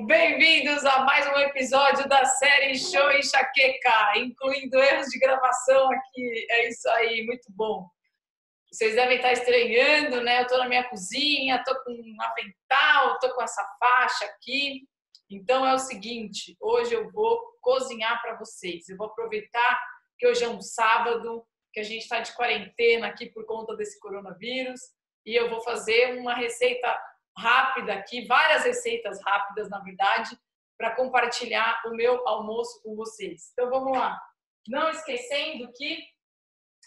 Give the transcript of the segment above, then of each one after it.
Bem-vindos a mais um episódio da série Show Enxaqueca, incluindo erros de gravação aqui. É isso aí, muito bom. Vocês devem estar estranhando, né? Eu tô na minha cozinha, tô com um avental, tô com essa faixa aqui. Então é o seguinte, hoje eu vou cozinhar para vocês. Eu vou aproveitar que hoje é um sábado, que a gente está de quarentena aqui por conta desse coronavírus, e eu vou fazer uma receita rápida aqui, várias receitas rápidas, na verdade, para compartilhar o meu almoço com vocês. Então vamos lá. Não esquecendo que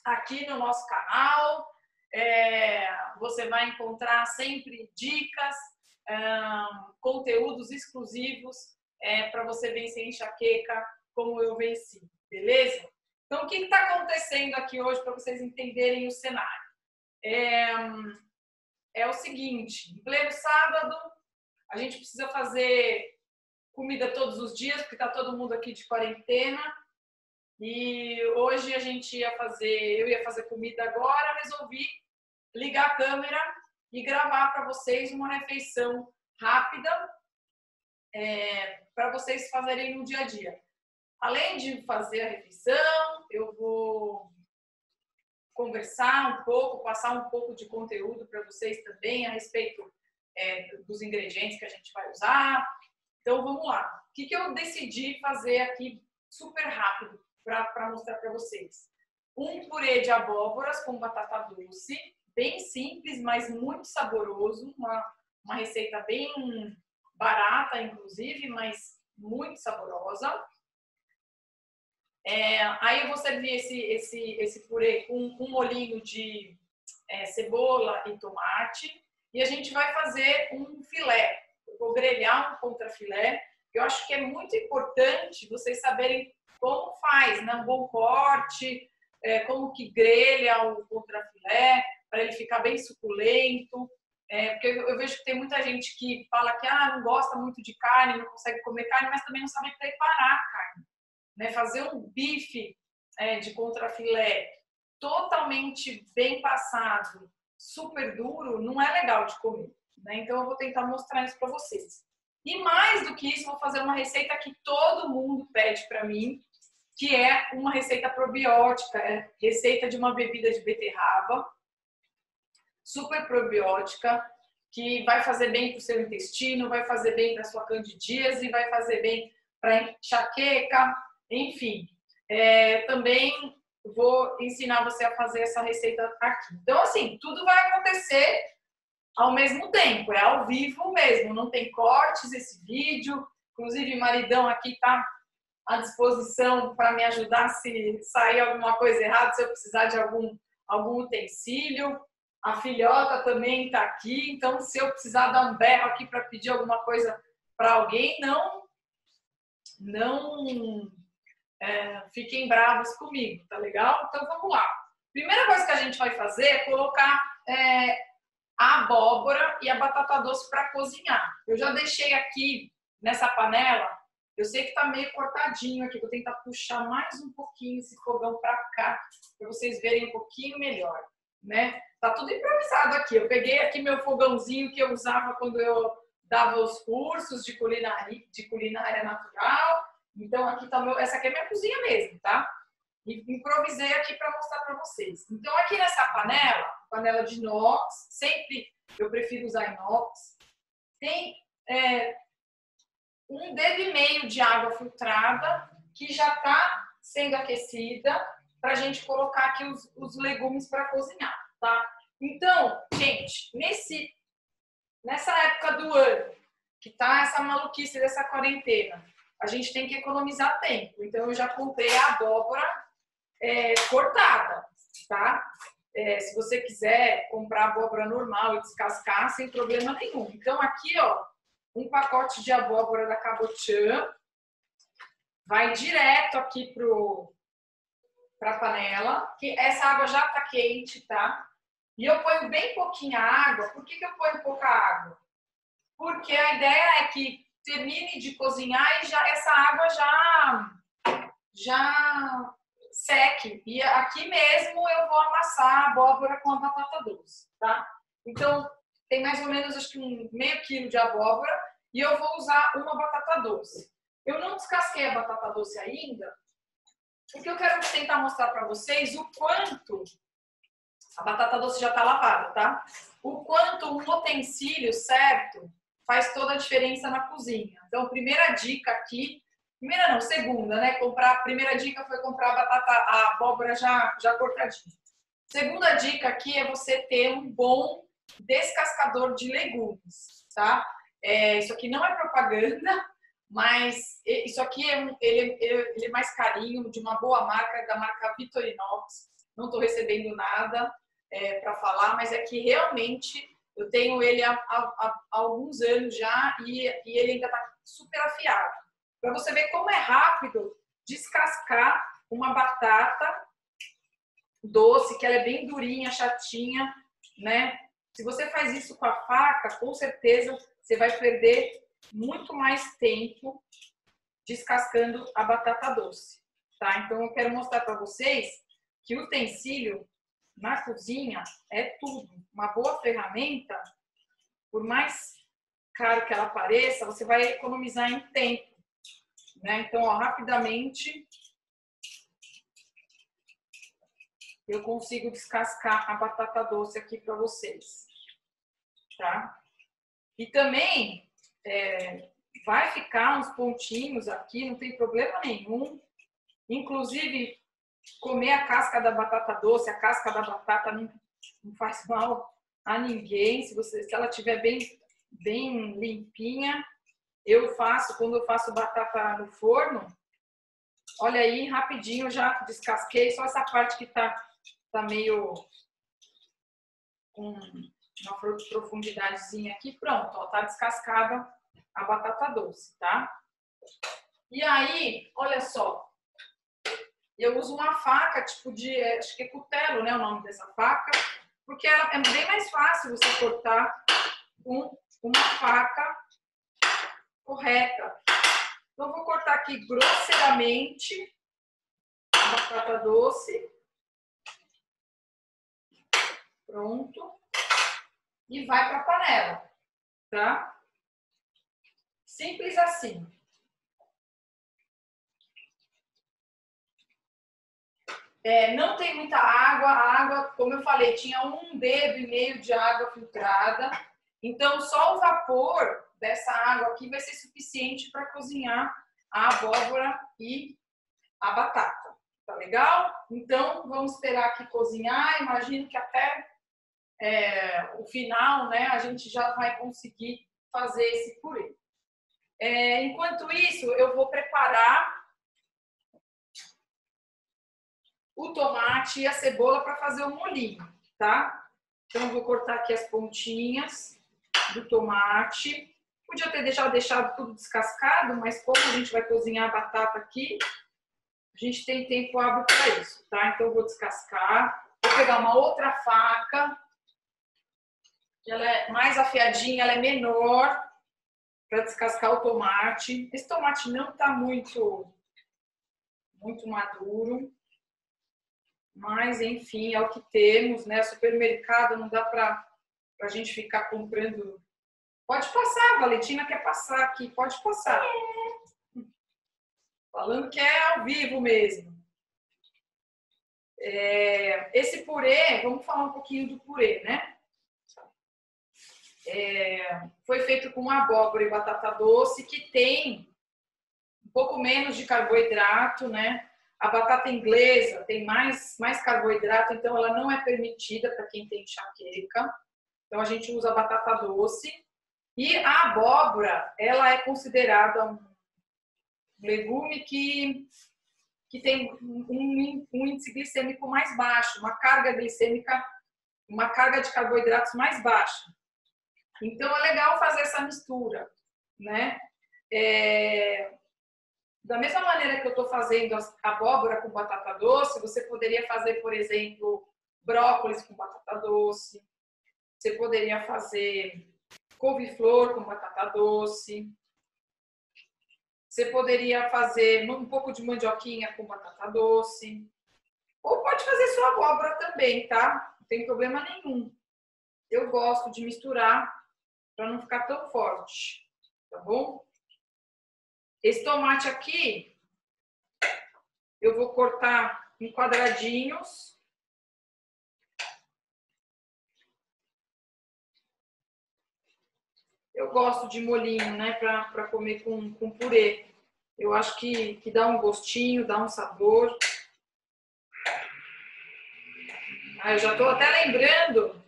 aqui no nosso canal é, você vai encontrar sempre dicas, conteúdos exclusivos é, para você vencer enxaqueca como eu venci, beleza? Então, o que está acontecendo aqui hoje para vocês entenderem o cenário? É, o seguinte: em pleno sábado, a gente precisa fazer comida todos os dias, porque está todo mundo aqui de quarentena. E hoje a gente ia fazer, eu ia fazer comida agora, resolvi ligar a câmera e gravar para vocês uma refeição rápida é, para vocês fazerem no dia a dia. Além de fazer a refeição, eu vou conversar um pouco, passar um pouco de conteúdo para vocês também a respeito é, dos ingredientes que a gente vai usar. Então vamos lá. O que, que eu decidi fazer aqui super rápido para mostrar para vocês? Um purê de abóboras com batata doce, bem simples, mas muito saboroso. Uma, uma receita bem barata, inclusive, mas muito saborosa. É, aí eu vou servir esse, esse, esse purê com um molhinho de é, cebola e tomate. E a gente vai fazer um filé. Eu vou grelhar um contrafilé. Eu acho que é muito importante vocês saberem como faz, né? um bom corte, é, como que grelha o contrafilé, para ele ficar bem suculento. É, porque eu, eu, vejo que tem muita gente que fala que ah, não gosta muito de carne, não consegue comer carne, mas também não sabe preparar a carne né, fazer um bife é, de contrafilé totalmente bem passado, super duro, não é legal de comer. Né? Então eu vou tentar mostrar isso para vocês. E mais do que isso, vou fazer uma receita que todo mundo pede para mim, que é uma receita probiótica, é receita de uma bebida de beterraba, super probiótica, que vai fazer bem para o seu intestino, vai fazer bem para sua candidíase, vai fazer bem para enxaqueca, enfim, é, também vou ensinar você a fazer essa receita aqui. Então, assim, tudo vai acontecer ao mesmo tempo, é ao vivo mesmo, não tem cortes esse vídeo. Inclusive, maridão aqui está à disposição para me ajudar se sair alguma coisa errada, se eu precisar de algum, algum utensílio. A filhota também está aqui, então se eu precisar dar um berro aqui para pedir alguma coisa para alguém, não não é, fiquem bravos comigo, tá legal? Então vamos lá. Primeira coisa que a gente vai fazer é colocar é, a abóbora e a batata doce para cozinhar. Eu já deixei aqui nessa panela, eu sei que tá meio cortadinho aqui, vou tentar puxar mais um pouquinho esse fogão para cá, para vocês verem um pouquinho melhor, né? Tá tudo improvisado aqui. Eu peguei aqui meu fogãozinho que eu usava quando eu dava os cursos de culinária, de culinária natural então, aqui tá meu, essa aqui é minha cozinha mesmo, tá? E improvisei aqui para mostrar para vocês. Então, aqui nessa panela, panela de inox, sempre eu prefiro usar inox, tem é, um dedo e meio de água filtrada que já está sendo aquecida para a gente colocar aqui os, os legumes para cozinhar, tá? Então, gente, nesse, nessa época do ano, que tá essa maluquice dessa quarentena, a gente tem que economizar tempo. Então, eu já comprei a abóbora é, cortada, tá? É, se você quiser comprar abóbora normal e descascar, sem problema nenhum. Então, aqui, ó, um pacote de abóbora da Cabotian vai direto aqui pro para a panela, que essa água já tá quente, tá? E eu ponho bem pouquinha água. Por que, que eu ponho pouca água? Porque a ideia é que termine de cozinhar e já essa água já já seque. E aqui mesmo eu vou amassar a abóbora com a batata doce, tá? Então, tem mais ou menos acho que um meio quilo de abóbora e eu vou usar uma batata doce. Eu não descasquei a batata doce ainda, porque eu quero tentar mostrar para vocês o quanto a batata doce já está lavada, tá? O quanto um utensílio certo faz toda a diferença na cozinha. Então, primeira dica aqui, primeira não, segunda, né? Comprar, primeira dica foi comprar a batata, a abóbora já, já cortadinha. Segunda dica aqui é você ter um bom descascador de legumes, tá? É, isso aqui não é propaganda, mas isso aqui é, ele, ele é mais carinho, de uma boa marca, da marca Vitorinox. Não estou recebendo nada é, para falar, mas é que realmente eu tenho ele há, há, há alguns anos já e, e ele ainda está super afiado. Para você ver como é rápido descascar uma batata doce, que ela é bem durinha, chatinha, né? Se você faz isso com a faca, com certeza você vai perder muito mais tempo descascando a batata doce, tá? Então eu quero mostrar para vocês que o utensílio na cozinha é tudo. Uma boa ferramenta, por mais caro que ela pareça, você vai economizar em tempo. Né? Então, ó, rapidamente, eu consigo descascar a batata doce aqui para vocês. Tá? E também é, vai ficar uns pontinhos aqui, não tem problema nenhum. Inclusive, comer a casca da batata doce, a casca da batata não, não faz mal a ninguém. Se, você, se ela estiver bem, bem limpinha, eu faço, quando eu faço batata no forno, olha aí, rapidinho já descasquei, só essa parte que tá, tá meio com uma profundidadezinha aqui, pronto, ó, tá descascada a batata doce, tá? E aí, olha só, eu uso uma faca, tipo de, é, acho que é cutelo, né, o nome dessa faca, porque é bem mais fácil você cortar com uma faca correta. Então, eu vou cortar aqui grosseiramente a batata doce. Pronto. E vai para a panela, tá? Simples assim. É, não tem muita água, a água, como eu falei, tinha um dedo e meio de água filtrada. Então, só o vapor dessa água aqui vai ser suficiente para cozinhar a abóbora e a batata. Tá legal? Então, vamos esperar aqui cozinhar. Imagino que até é, o final, né, a gente já vai conseguir fazer esse purê. É, enquanto isso, eu vou preparar o tomate e a cebola para fazer o molinho, tá? Então, eu vou cortar aqui as pontinhas do tomate. Podia ter deixado, deixado tudo descascado, mas como a gente vai cozinhar a batata aqui, a gente tem tempo hábil para isso, tá? Então, eu vou descascar. Vou pegar uma outra faca. Ela é mais afiadinha, ela é menor para descascar o tomate. Esse tomate não está muito, muito maduro. Mas, enfim, é o que temos, né? Supermercado não dá para a gente ficar comprando. Pode passar, Valentina quer passar aqui, pode passar. É. Falando que é ao vivo mesmo. É, esse purê, vamos falar um pouquinho do purê, né? É, foi feito com abóbora e batata doce, que tem um pouco menos de carboidrato, né? A batata inglesa tem mais, mais carboidrato, então ela não é permitida para quem tem enxaqueca. Então a gente usa a batata doce. E a abóbora, ela é considerada um legume que, que tem um, um índice glicêmico mais baixo, uma carga glicêmica, uma carga de carboidratos mais baixa. Então é legal fazer essa mistura, né? É, da mesma maneira que eu estou fazendo abóbora com batata doce, você poderia fazer, por exemplo, brócolis com batata doce. Você poderia fazer couve-flor com batata doce. Você poderia fazer um pouco de mandioquinha com batata doce. Ou pode fazer sua abóbora também, tá? Não tem problema nenhum. Eu gosto de misturar para não ficar tão forte. tá bom? Esse tomate aqui, eu vou cortar em quadradinhos. Eu gosto de molinho, né, para comer com, com purê. Eu acho que, que dá um gostinho, dá um sabor. Ah, eu já estou até lembrando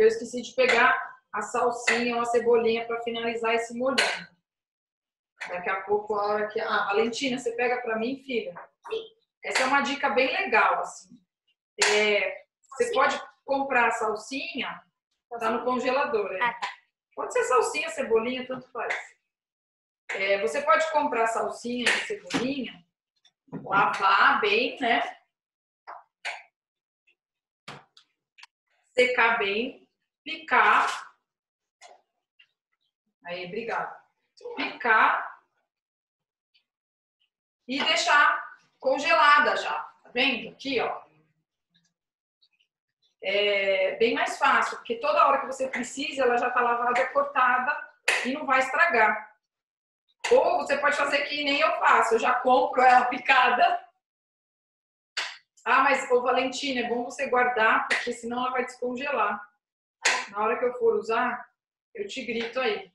eu esqueci de pegar a salsinha ou a cebolinha para finalizar esse molhinho. Daqui a pouco, a hora que. Ah, Valentina, você pega para mim, filha? Sim. Essa é uma dica bem legal, assim. É, você pode comprar a salsinha, tá no congelador. É. Ah, tá. Pode ser salsinha, cebolinha, tanto faz. É, você pode comprar salsinha e cebolinha, lavar bem, né? Secar bem picar. Aí, obrigado. Picar e deixar congelada já. Tá vendo? Aqui, ó. É bem mais fácil, porque toda hora que você precisa, ela já tá lavada, cortada e não vai estragar. Ou você pode fazer que nem eu faço, eu já compro ela picada. Ah, mas, ô Valentina, é bom você guardar, porque senão ela vai descongelar. Na hora que eu for usar, eu te grito aí.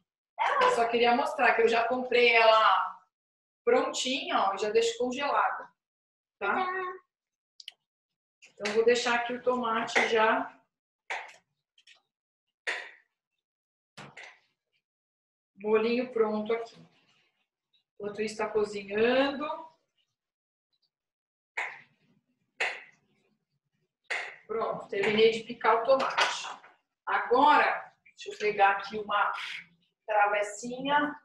Eu só queria mostrar que eu já comprei ela prontinha, ó, e já deixo congelada. Tá? Então, vou deixar aqui o tomate já. Molinho pronto aqui. Enquanto isso está cozinhando. Pronto, terminei de picar o tomate. Agora, deixa eu pegar aqui uma travessinha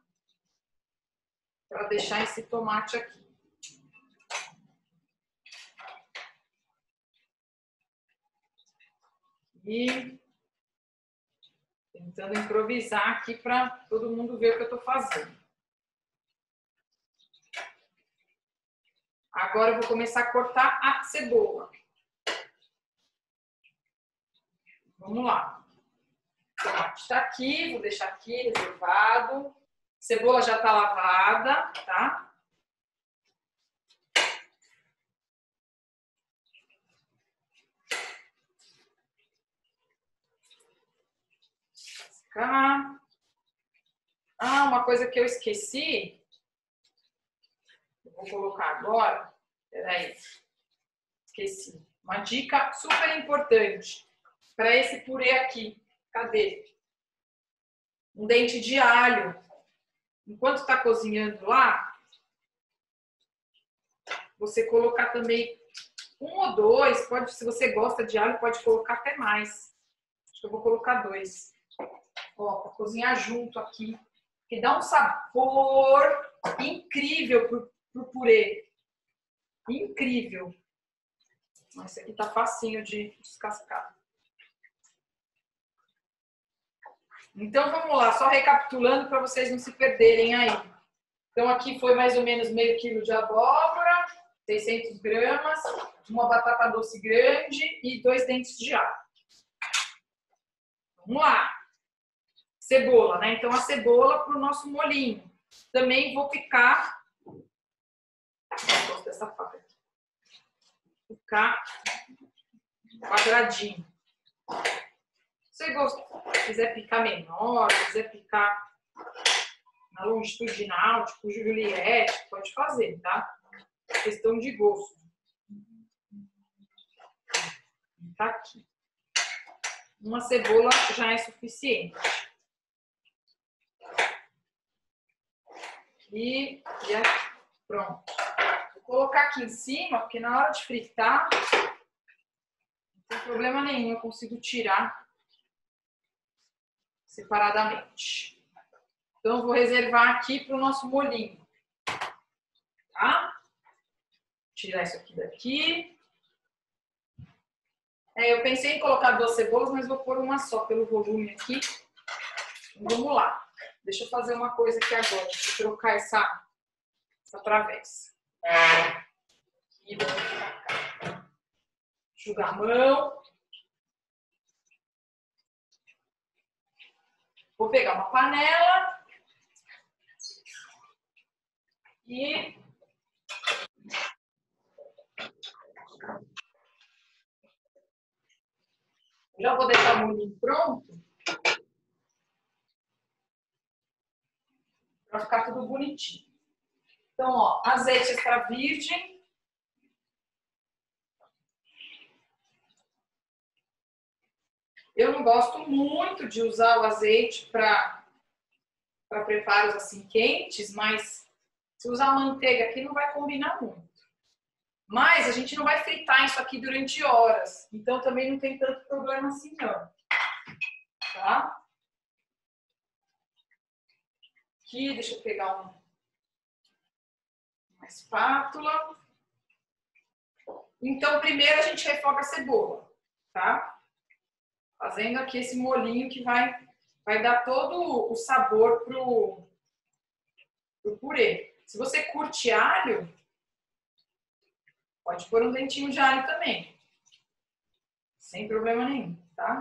para deixar esse tomate aqui. E tentando improvisar aqui para todo mundo ver o que eu estou fazendo. Agora eu vou começar a cortar a cebola. Vamos lá. Tomate está aqui, vou deixar aqui reservado. Cebola já está lavada, tá? Ah, uma coisa que eu esqueci. Eu vou colocar agora. Peraí. Esqueci. Uma dica super importante para esse purê aqui. Cadê? Um dente de alho. Enquanto está cozinhando lá, você colocar também um ou dois. Pode, se você gosta de alho, pode colocar até mais. Acho que eu vou colocar dois. Ó, para cozinhar junto aqui. Que dá um sabor incrível pro, pro purê. Incrível. Esse aqui tá facinho de descascar. Então vamos lá, só recapitulando para vocês não se perderem aí. Então aqui foi mais ou menos meio quilo de abóbora, 600 gramas, uma batata doce grande e dois dentes de alho. Vamos lá. Cebola, né? Então a cebola para o nosso molinho. Também vou picar. Gosto dessa faca aqui. Picar quadradinho você gosta, quiser picar menor, quiser picar na longitudinal, tipo Juliette, pode fazer, tá? Questão de gosto. Tá aqui. Uma cebola já é suficiente. E, e aqui. Pronto. Vou colocar aqui em cima, porque na hora de fritar, não tem problema nenhum, eu consigo tirar separadamente. Então, vou reservar aqui para o nosso molinho. Tá? Tirar isso aqui daqui. É, eu pensei em colocar duas cebolas, mas vou pôr uma só pelo volume aqui. Vamos lá. Deixa eu fazer uma coisa aqui agora. Deixa eu trocar essa, essa travessa. Aqui, Enxugar a mão. Vou pegar uma panela e já vou deixar o pronto para ficar tudo bonitinho. Então, ó, azeite extra virgem. Eu não gosto muito de usar o azeite para preparos assim quentes, mas se usar manteiga aqui não vai combinar muito. Mas a gente não vai fritar isso aqui durante horas, então também não tem tanto problema assim não. Tá? Aqui, deixa eu pegar um, uma espátula. Então, primeiro a gente refoga a cebola, tá? Fazendo aqui esse molinho que vai, vai dar todo o sabor pro, pro purê. Se você curte alho, pode pôr um dentinho de alho também. Sem problema nenhum, tá?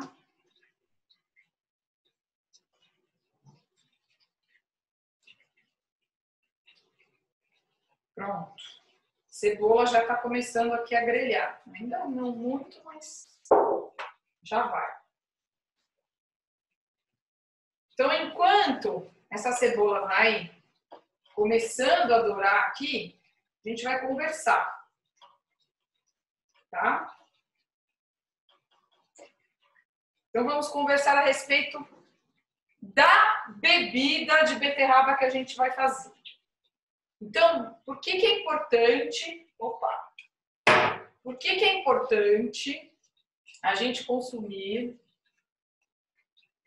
Pronto. Cebola já está começando aqui a grelhar. Ainda não muito, mas já vai. Então, enquanto essa cebola vai começando a dourar aqui, a gente vai conversar. Tá? Então, vamos conversar a respeito da bebida de beterraba que a gente vai fazer. Então, por que, que é importante? Opa! Por que, que é importante a gente consumir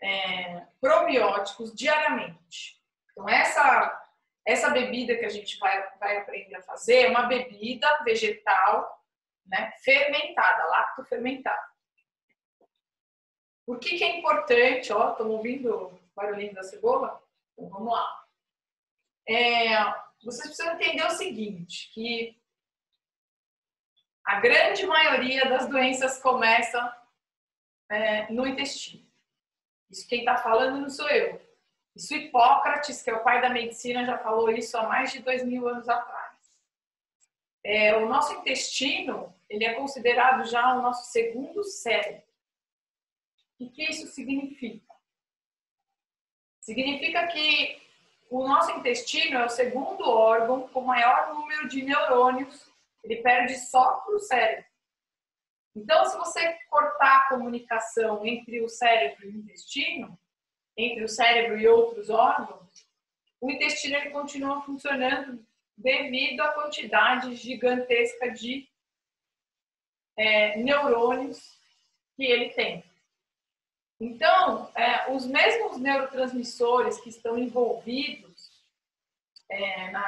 é, probióticos diariamente? Então, essa, essa bebida que a gente vai, vai aprender a fazer é uma bebida vegetal né, fermentada, lactofermentada. Por que, que é importante? Ó, estão ouvindo o barulhinho da cebola? Então, vamos lá. É, vocês precisam entender o seguinte, que a grande maioria das doenças começa é, no intestino. Isso quem está falando não sou eu. Isso Hipócrates, que é o pai da medicina, já falou isso há mais de dois mil anos atrás. É, o nosso intestino, ele é considerado já o nosso segundo cérebro. O que isso significa? Significa que o nosso intestino é o segundo órgão com maior número de neurônios. Ele perde só para o cérebro. Então, se você cortar a comunicação entre o cérebro e o intestino, entre o cérebro e outros órgãos, o intestino ele continua funcionando devido à quantidade gigantesca de é, neurônios que ele tem. Então, é, os mesmos neurotransmissores que estão envolvidos é, na,